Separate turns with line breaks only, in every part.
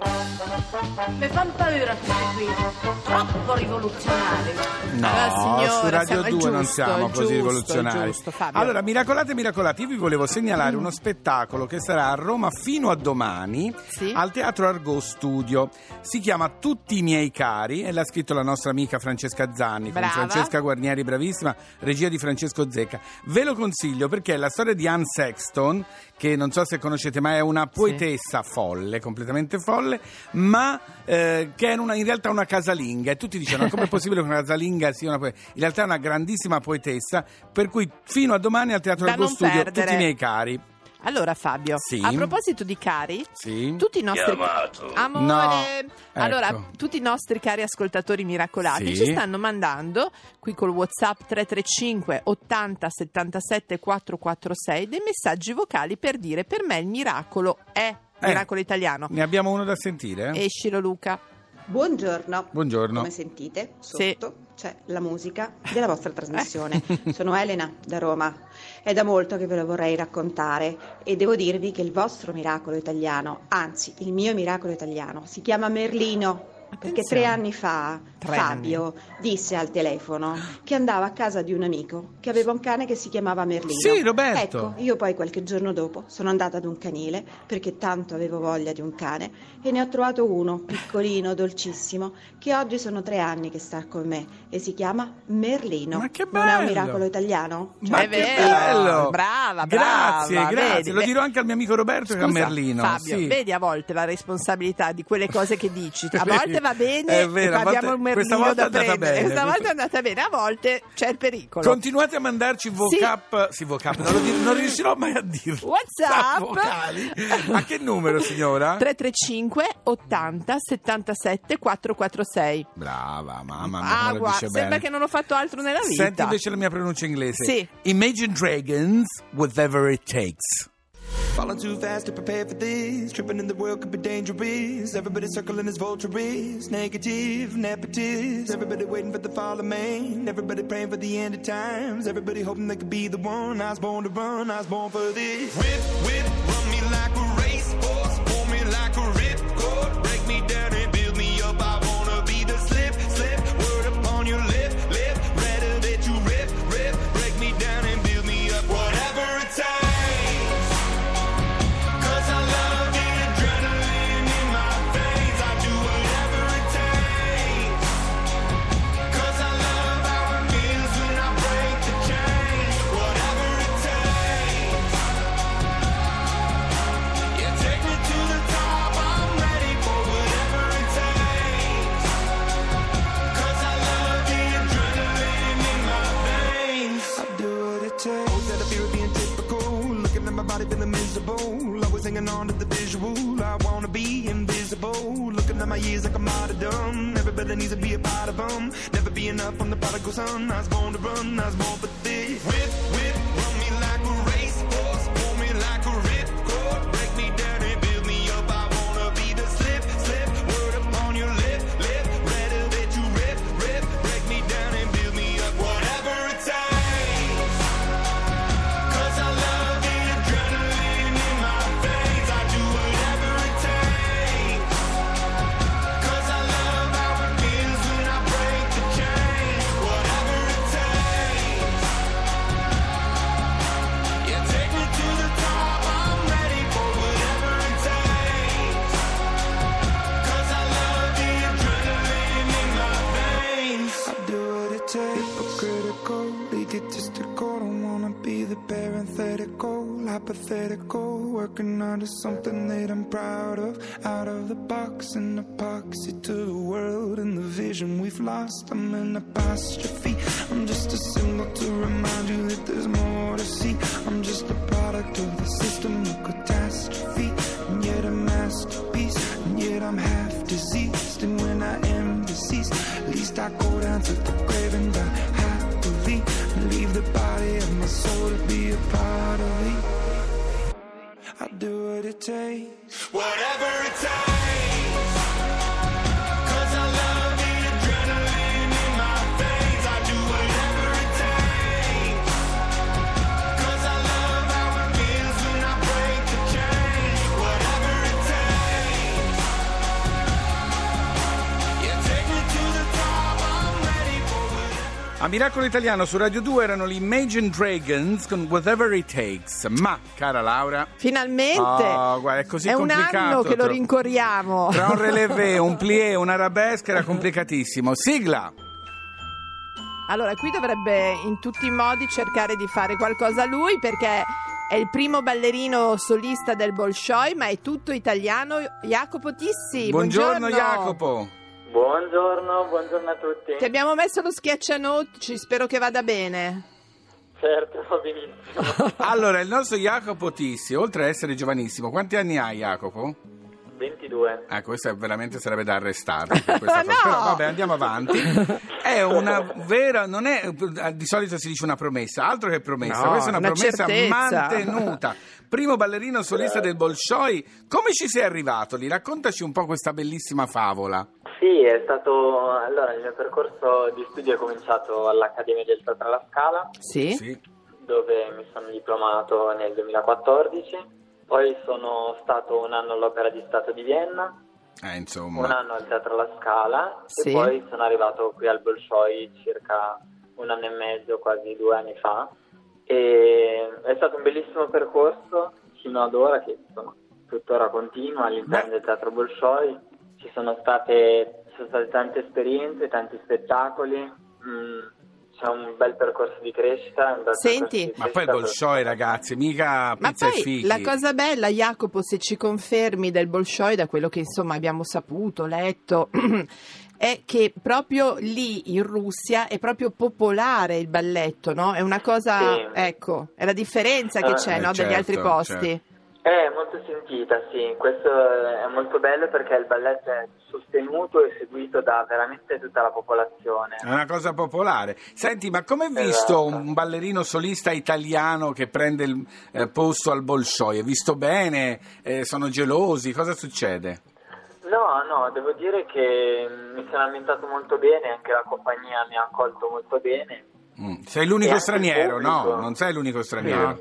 Mi fanno paura questi qui, troppo rivoluzionari.
No,
Allora, signora,
su Radio
siamo- è
2 non
giusto,
siamo
è
così
giusto,
rivoluzionari.
giusto, Fabio.
Allora, miracolate, miracolati, io vi volevo segnalare uno spettacolo che sarà a Roma fino a domani
Sì.
al Teatro Argo Studio. Si chiama Tutti i miei cari e l'ha scritto la nostra amica Francesca Zanni, con. Francesca Guarnieri, bravissima, regia di Francesco Zecca. Ve lo consiglio perché è la storia di Anne Sexton, che non so se conoscete, ma è una poetessa folle, completamente folle, ma eh, che è una- in realtà una casalinga. E tutti dicono: come è possibile che una casalinga sia una poetessa? In realtà è una grandissima poetessa, per cui fino a domani al Teatro
Da non
Studio,
perdere.
tutti i miei cari.
Allora Fabio,
Sì.
a proposito di cari,
Sì.
tutti i nostri amore,
No,
allora
ecco.
tutti i nostri cari ascoltatori miracolati
Sì.
ci stanno mandando qui col WhatsApp 335 80 77 446 dei messaggi vocali per dire per me il miracolo è. Miracolo italiano.
Ne abbiamo uno da sentire?
Escilo Luca.
Buongiorno.
Buongiorno.
Come sentite,
Sì.
sotto c'è la musica della vostra trasmissione. Sono Elena da Roma. È da molto che ve lo vorrei raccontare e devo dirvi che il vostro miracolo italiano, anzi il mio miracolo italiano, si chiama Merlino. Perché tre anni fa
Tre
Fabio disse al telefono che andava a casa di un amico che aveva un cane che si chiamava Merlino.
Sì, Roberto.
Ecco, io poi qualche giorno dopo sono andata ad un canile perché tanto avevo voglia di un cane e ne ho trovato uno piccolino, dolcissimo, che oggi sono tre anni che sta con me e si chiama Merlino.
Ma che
Non è un
bello!
miracolo italiano?
Ma
È
che
vero,
bello!
brava,
Grazie,
brava,
grazie.
vedi,
Lo dirò anche al mio amico Roberto che è a
Scusa,
Merlino.
Fabio,
sì.
vedi a volte la responsabilità di quelle cose che dici. A volte va bene
È vero, volte-
abbiamo un
questa
merlino
volta
da
è andata
prendere.
bene,
Questa volta è andata bene, a volte c'è il pericolo.
Continuate a mandarci vocap, sì, vocap, non, non riuscirò mai a dirlo.
WhatsApp.
vocali. A che numero, signora?
335 80 77 446.
Brava, mamma mia,
Ah, guarda, sembra
bene.
che non ho fatto altro nella vita.
Senti invece la mia pronuncia inglese.
Sì.
Imagine Dragons, whatever it takes.
Falling too fast to prepare for this. Tripping in the world could be dangerous. Everybody circling as vultures. Negative, nepotist. Everybody waiting for the fall of man. Everybody praying for the end of times. Everybody hoping they could be the one. I was born to run. I was born for this. Whip, whip, run me like a racehorse. Pull me like a ripcord. Break me down years like I'm martyrdom. Everybody needs to be a part of them. Never be enough from the prodigal son. I was born to run. I was born for this. Whip, whip, something that I'm proud of. Out of the box, an epoxy to the world and the vision we've lost. I'm an apostrophe. I'm just a symbol to remind you that there's more to see. I'm just a product of the system of catastrophe. And yet a masterpiece. And yet I'm half diseased. And when I am deceased, at least I go down to the grave and die happily. And leave the body of my soul to be a part of me. I do what it takes. Whatever
Miracolo Italiano su Radio 2 erano gli Imagine Dragons con Whatever It Takes. Ma, cara Laura,
Finalmente!
Oh, guarda, è così
un
complicato,
anno che lo rincorriamo.
tra un relevé, un plié, un arabesque era complicatissimo. Sigla!
Allora, qui dovrebbe in tutti i modi cercare di fare qualcosa lui perché è il primo ballerino solista del Bolshoi, ma è tutto italiano. Jacopo Tissi,
Buongiorno, Jacopo!
Buongiorno, buongiorno a tutti.
Ti abbiamo messo lo schiaccianoci, spero che vada bene.
Certo, va benissimo.
Allora, il nostro Jacopo Tissi, oltre a essere giovanissimo, quanti anni hai, Jacopo?
22.
Ah, questo veramente sarebbe da questa
No!
Però vabbè, andiamo avanti. È una vera, non è di solito si dice una promessa, altro che promessa,
No,
questa è una,
una
promessa
certezza.
mantenuta. Primo ballerino solista del Bolshoi, come ci sei arrivato lì? Raccontaci un po' questa bellissima favola.
Sì, è stato... Allora, il mio percorso di studio è cominciato all'Accademia del Teatro alla Scala,
Sì?
Sì.
dove mi sono diplomato nel 2014. Poi sono stato un anno all'Opera di Stato di Vienna,
Eh,
un
insomma.
anno al Teatro alla Scala
Sì.
e poi sono arrivato qui al Bolshoi circa un anno e mezzo, quasi due anni fa. E è stato un bellissimo percorso fino ad ora che insomma, tuttora continua all'interno
Beh.
del Teatro Bolshoi. Ci sono state, ci sono state tante esperienze, tanti spettacoli. mm, c'è un bel percorso di crescita. un bel
Senti.
di
Ma poi il Bolshoi, ragazzi, mica
Ma
pizza e
poi
fichi.
la cosa bella, Jacopo, se ci confermi del Bolshoi, da quello che insomma abbiamo saputo, letto, è che proprio lì in Russia è proprio popolare il balletto, no? È una cosa,
Sì.
ecco, è la differenza che
Eh,
c'è,
eh,
no? Degli
certo,
altri posti.
certo.
È molto sentita, sì, questo è molto bello perché il balletto è sostenuto e seguito da veramente tutta la popolazione.
È una cosa popolare. Senti, ma come hai visto
Esatto.
un ballerino solista italiano che prende il eh, posto al Bolshoi? È visto bene? Eh, sono gelosi? Cosa succede?
No, no, devo dire che mi sono ambientato molto bene, anche la compagnia mi ha accolto molto bene.
Mm. Sei l'unico straniero, no? Non sei l'unico straniero.
No,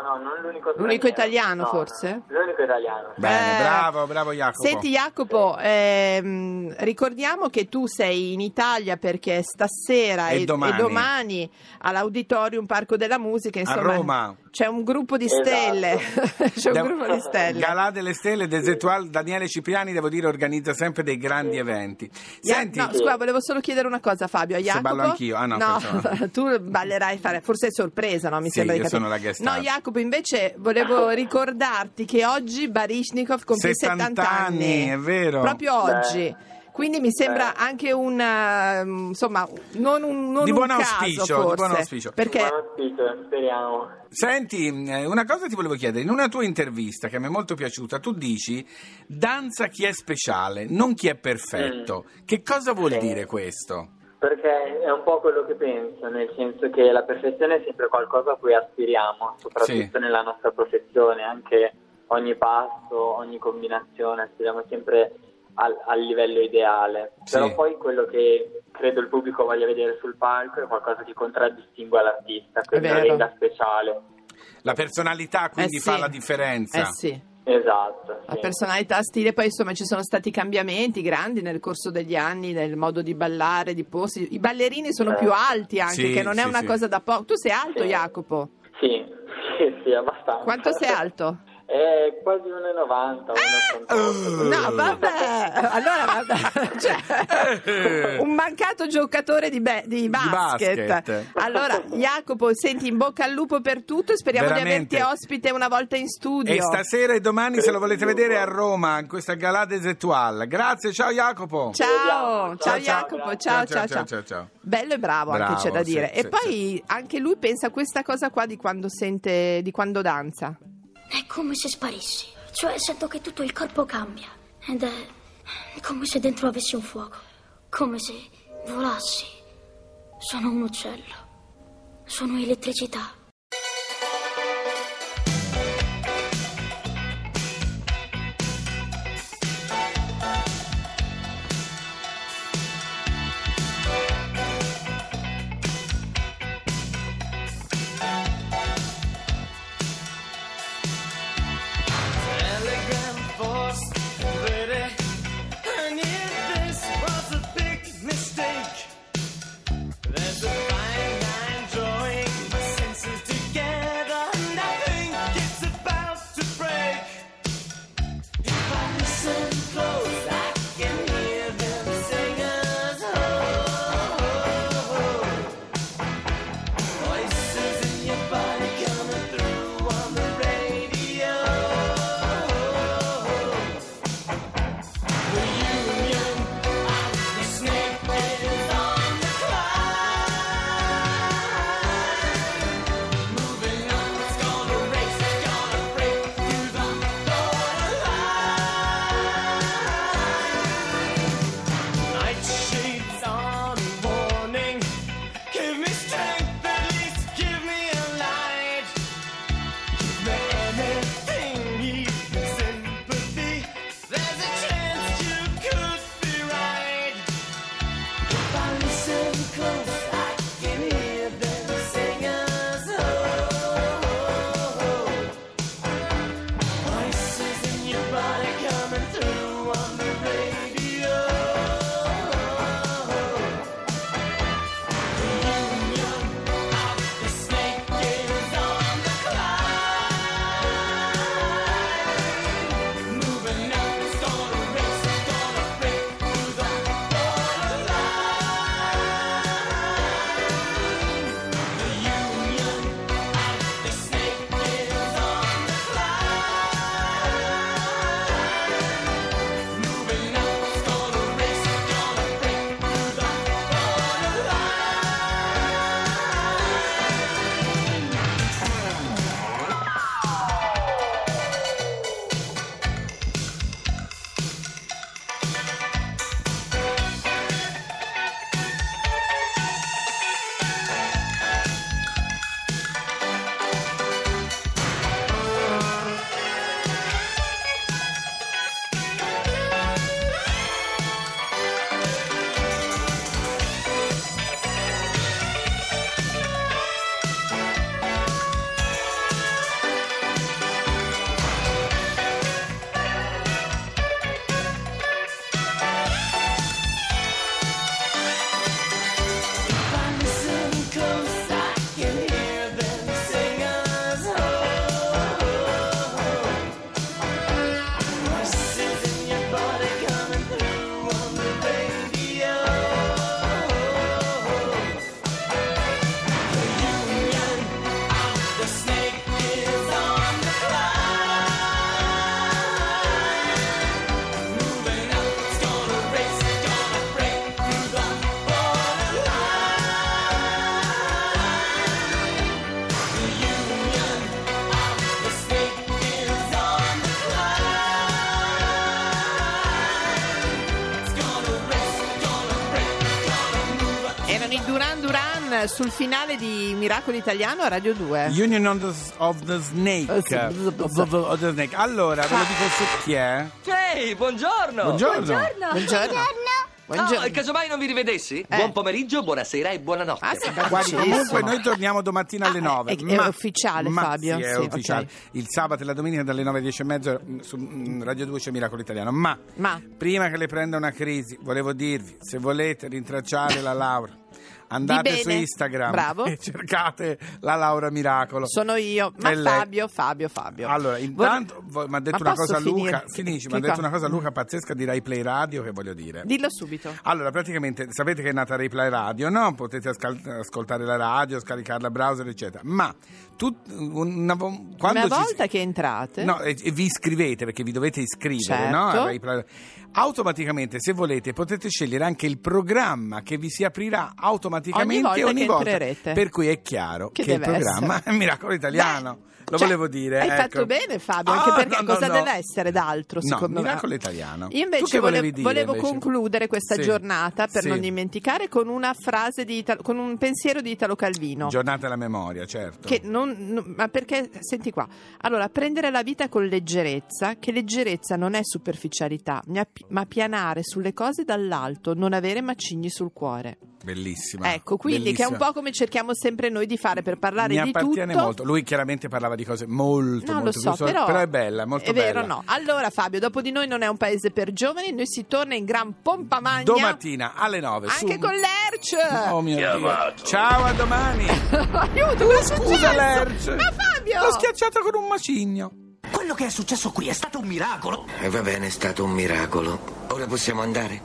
no, non l'unico
L'unico italiano,
No,
forse?
L'unico italiano. sì.
Bene,
Eh,
bravo, bravo Jacopo.
Senti Jacopo, ehm, ricordiamo che tu sei in Italia perché stasera
E
e,
domani.
e domani all'Auditorium Parco della Musica, insomma,
Roma.
C'è un gruppo di
Esatto.
stelle. c'è un gruppo di stelle.
Galà delle Stelle, Desetual, Daniele Cipriani, devo dire, organizza sempre dei grandi eventi. Senti,
no, scusa, volevo solo chiedere una cosa, Fabio. A
Se
Jacopo,
ballo anch'io? Ah, no, pensavo-
tu ballerai, fare, forse è sorpresa, no? Mi
Sì,
sembra di
io
capire.
sono la guest
No. Jacopo, invece volevo ricordarti che oggi Baryshnikov compie
70
70 anni.
anni, è vero.
Proprio oggi. Quindi mi sembra anche un, eh, insomma, non un, non
Di
un
buon
caso,
auspicio, di
forse,
buon auspicio.
Perché
Buon auspicio, speriamo.
Senti, eh, una cosa ti volevo chiedere, in una tua intervista che mi è molto piaciuta, tu dici danza chi è speciale, non chi è perfetto. Che cosa vuol
Sì.
dire questo?
Perché è un po' quello che penso, nel senso che la perfezione è sempre qualcosa a cui aspiriamo, soprattutto
Sì.
nella nostra professione, anche ogni passo, ogni combinazione, aspiriamo sempre al, al livello ideale.
Sì.
Però poi quello che credo il pubblico voglia vedere sul palco è qualcosa che contraddistingue l'artista, che lo renda speciale.
La personalità quindi
Eh sì.
fa la differenza.
Eh sì.
Esatto.
La
sì.
personalità stile, poi insomma ci sono stati cambiamenti grandi nel corso degli anni nel modo di ballare, di posti. I ballerini sono
Eh.
più alti anche,
Sì,
che non è una
sì.
cosa da poco. Tu sei alto,
Sì.
Jacopo?
Sì, sì, sì, abbastanza.
Quanto sei alto?
È quasi 1,90, 1,88.
No, vabbè, allora vabbè, cioè, un mancato giocatore di, be- di basket.
basket.
Allora, Jacopo, senti, in bocca al lupo per tutto. Speriamo
Veramente.
di averti ospite una volta in studio.
E stasera e domani se lo volete vedere a Roma, in questa Galà Desetual. Grazie, ciao Jacopo.
Ciao, ciao,
Ciao, ciao,
Jacopo, ciao,
Ciao,
ciao,
ciao,
ciao. Bello e bravo, anche
Bravo,
c'è da
sì,
dire.
sì,
e poi anche lui pensa a questa cosa qua di quando sente, di quando danza.
È come se sparissi, cioè sento che tutto il corpo cambia ed è come se dentro avessi un fuoco, come se volassi. Sono un uccello, sono elettricità.
Sul finale di Miracolo Italiano a Radio 2.
Union of the, of the Snake.
Eh.
Of the- of the Snake. Allora, ve lo dico su chi è?
Ehi, buongiorno!
Buongiorno.
Buongiorno. Buongiorno.
Ah, casomai non vi rivedessi? Buon pomeriggio, buonasera e buonanotte.
Ah, sì,
Guardi, comunque noi torniamo domattina alle
Ah,
9.
è- è ufficiale,
ma
Fabio?
Sì, è
Sì,
ufficiale.
ok.
Il sabato e la domenica dalle 9 alle 10 e mezzo su mm, Radio 2 c'è Miracolo Italiano. Ma,
Ma.
prima che le prenda una crisi, volevo dirvi, se volete rintracciare la Laura, andate su. Instagram
Bravo.
e cercate la Laura Miracolo.
Sono io, ma
lei.
Fabio, Fabio, Fabio.
Allora, intanto mi ha detto
Ma
una cosa Luca, finisci, mi ha detto
cosa?
una cosa Luca pazzesca di Rai Play Radio che voglio dire.
Dillo subito.
Allora, praticamente sapete che è nata Replay Radio, no? Potete ascal- ascoltare la radio, scaricarla browser, eccetera. Ma tu, una, vo-
Una
ci-
volta che entrate,
No, e, e vi iscrivete perché vi dovete iscrivere, no?
Certo.
Rai Play- Automaticamente, se volete, potete scegliere anche il programma che vi si aprirà automaticamente
Ogni volta
ogni volta. Per cui è chiaro
Che
che, il programma
essere.
è Miracolo Italiano. Lo
Cioè,
volevo dire.
Hai
ecco.
fatto bene, Fabio, anche
Ah,
perché
no,
cosa
no.
deve essere d'altro,
No,
secondo me?
Miracolo Italiano.
Io invece volevo,
dire,
volevo
invece?
concludere questa
Sì.
giornata, per
Sì.
non dimenticare, con una frase di Italo- con un pensiero di Italo Calvino.
Giornata alla memoria, certo.
Che non, ma perché, senti qua, allora prendere la vita con leggerezza, che leggerezza non è superficialità, ma pianare sulle cose dall'alto, non avere macigni sul cuore.
Bellissima.
Ecco, quindi che è un
bellissima.
po' come cerchiamo sempre noi di fare per parlare
Mi
di
appartiene
tutto.
molto. Lui chiaramente parlava di cose molto,
No, lo
molto
so,
più
però,
però è bella, molto
è vero,
bella.
no. Allora, Fabio, dopo di noi non è un paese per giovani, noi si torna in gran pompa magna.
Domattina alle 9
Anche
su...
con l'Erc.
Oh mio Dio. Ciao, a domani.
Aiuto, è
Scusa? Lerch.
Ma Fabio!
L'ho schiacciato con un macigno.
Quello che è successo qui è stato un miracolo.
E va bene, è stato un miracolo. Ora possiamo andare?